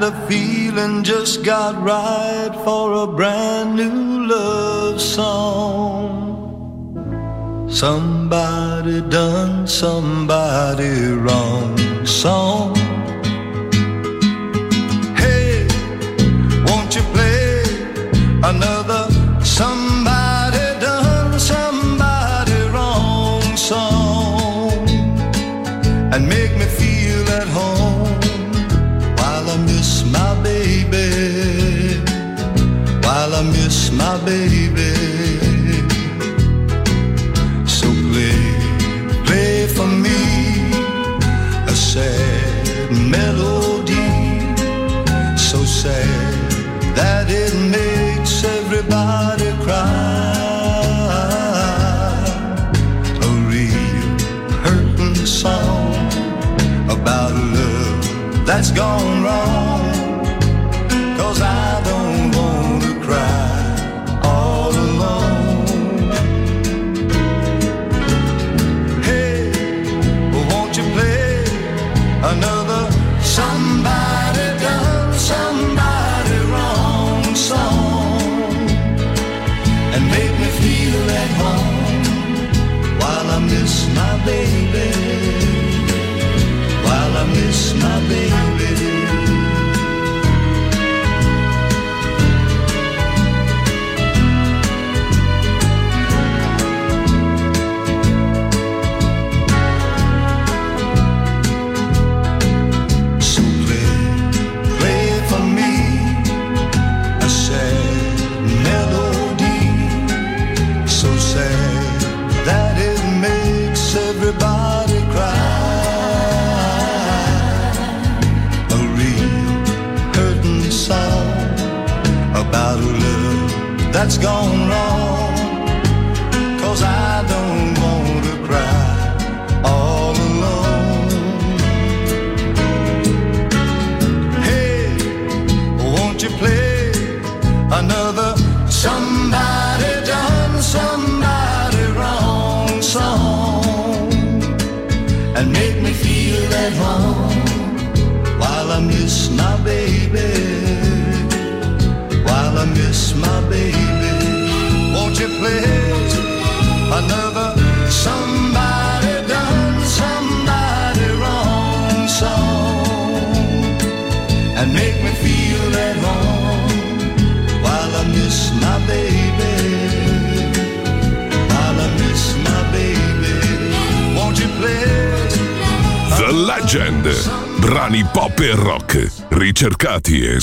And the feeling just got right for a brand new love song. Somebody done somebody wrong. that's gone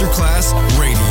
Masterclass Radio.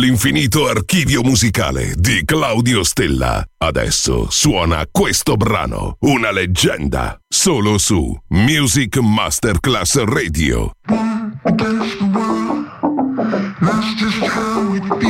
all'infinito archivio musicale di Claudio Stella. Adesso suona questo brano, una leggenda, solo su Music Masterclass Radio. That's just how it be.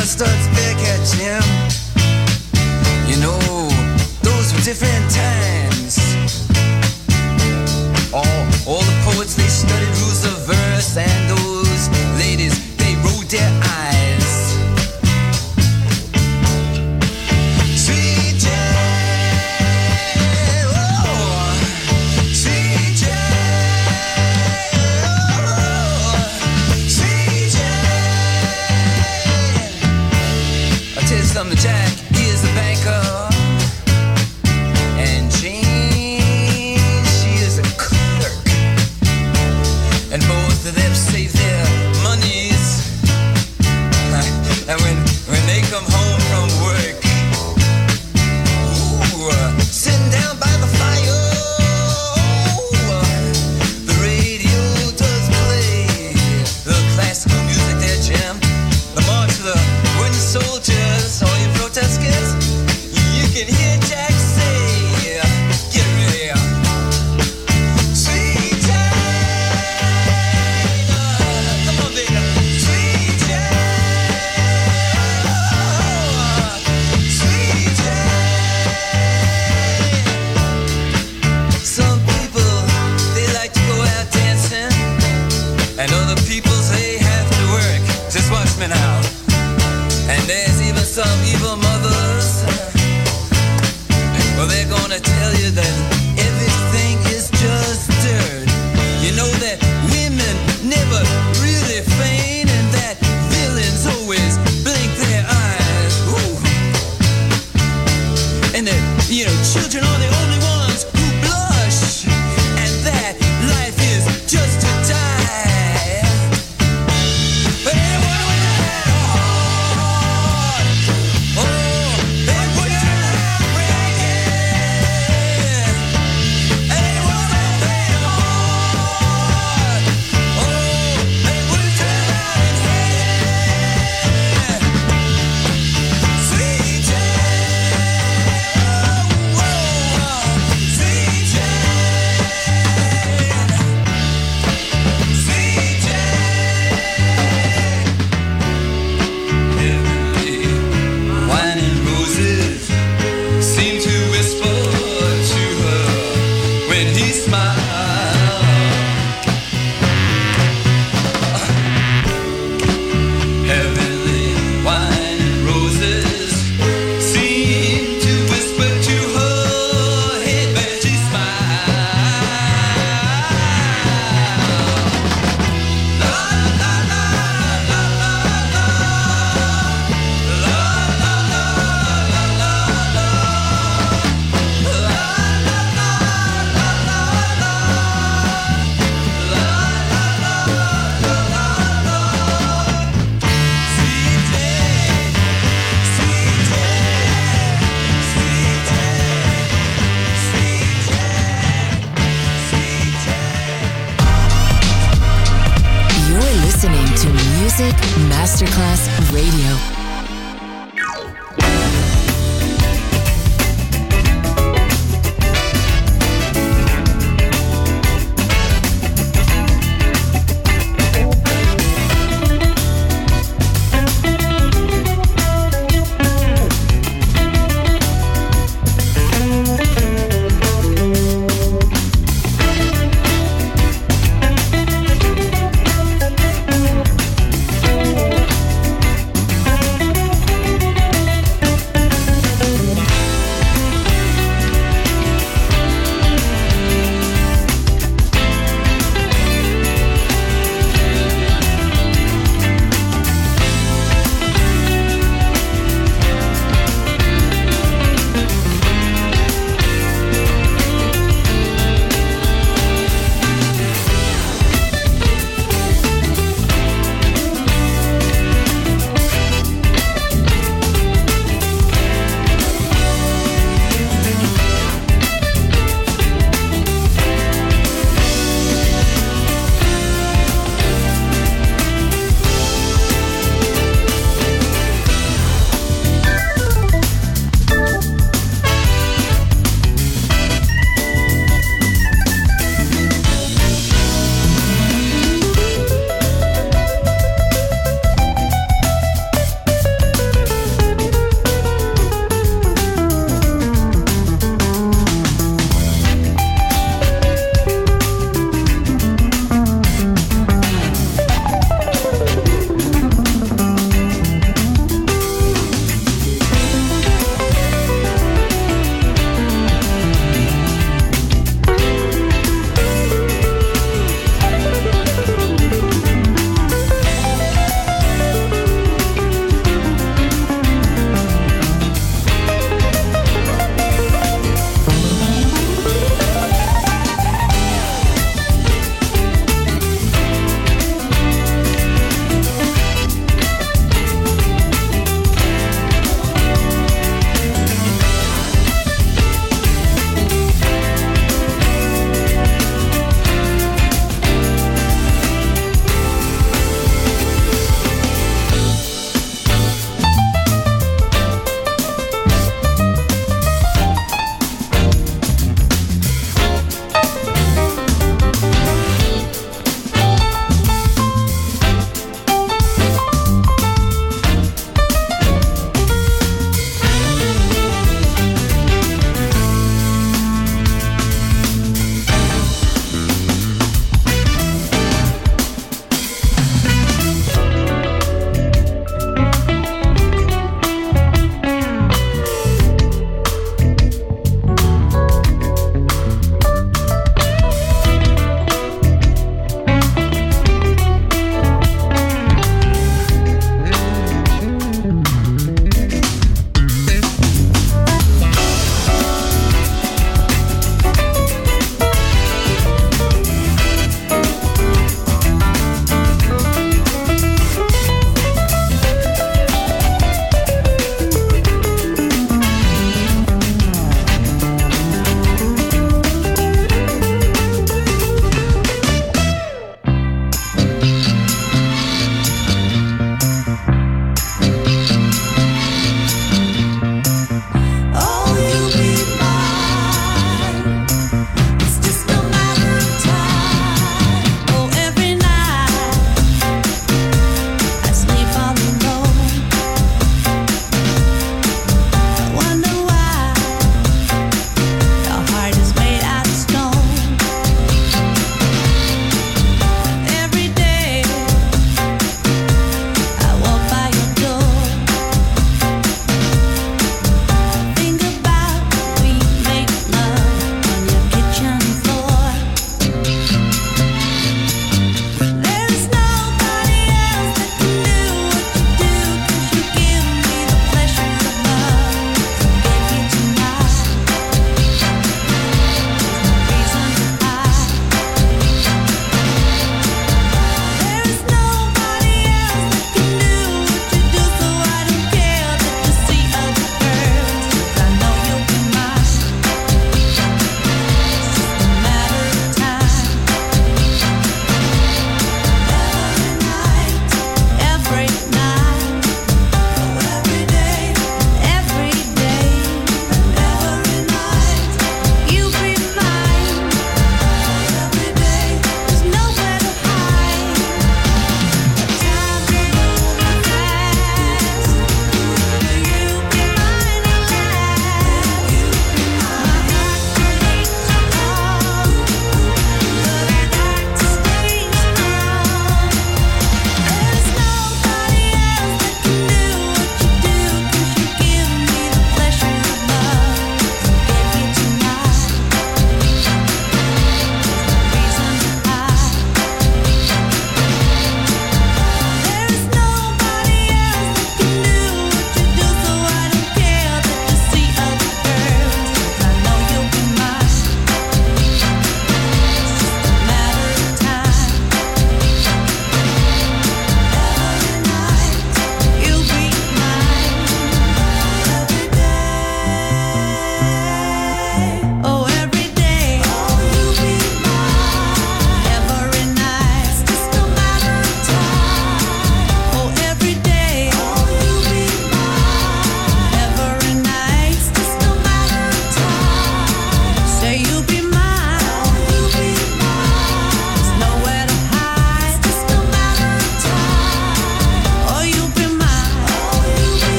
the studs back at Jim. You know, those were different times.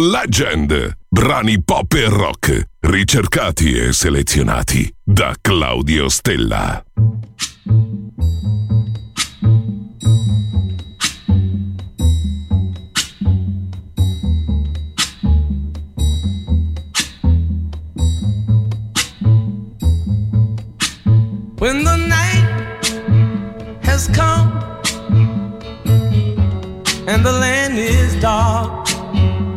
Legend. Brani pop e rock, ricercati e selezionati da Claudio Stella. When the night has come and the land is dark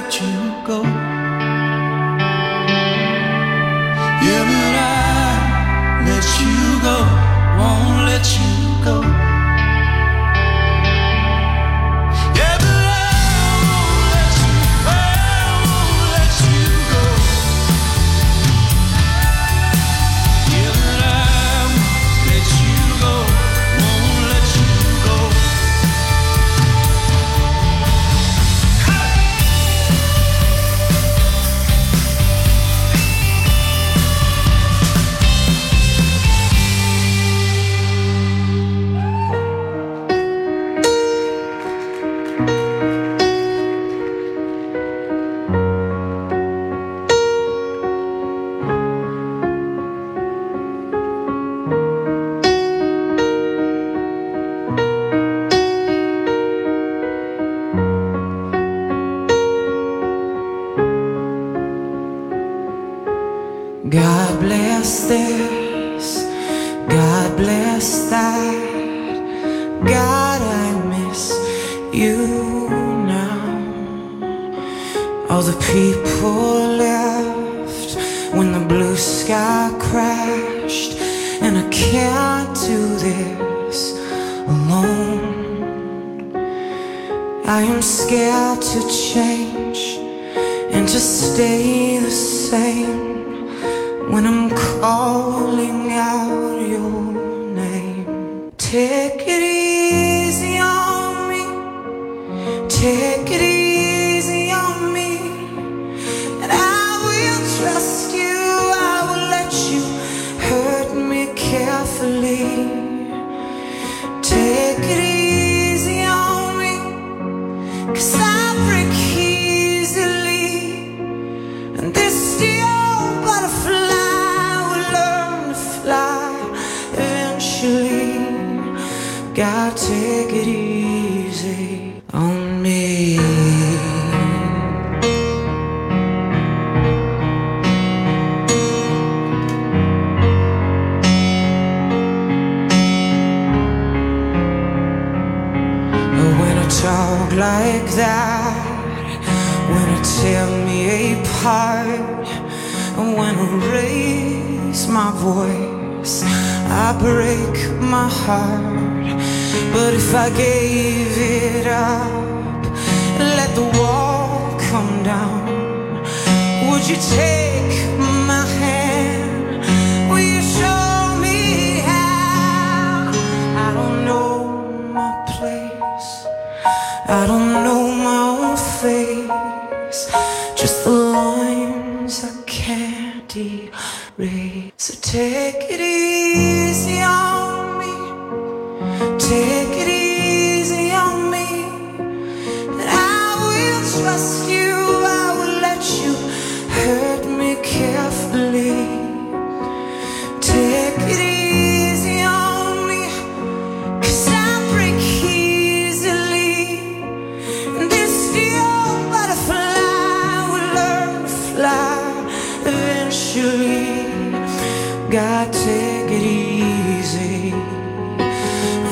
let you go. Yeah, but I let you go, won't let you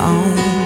home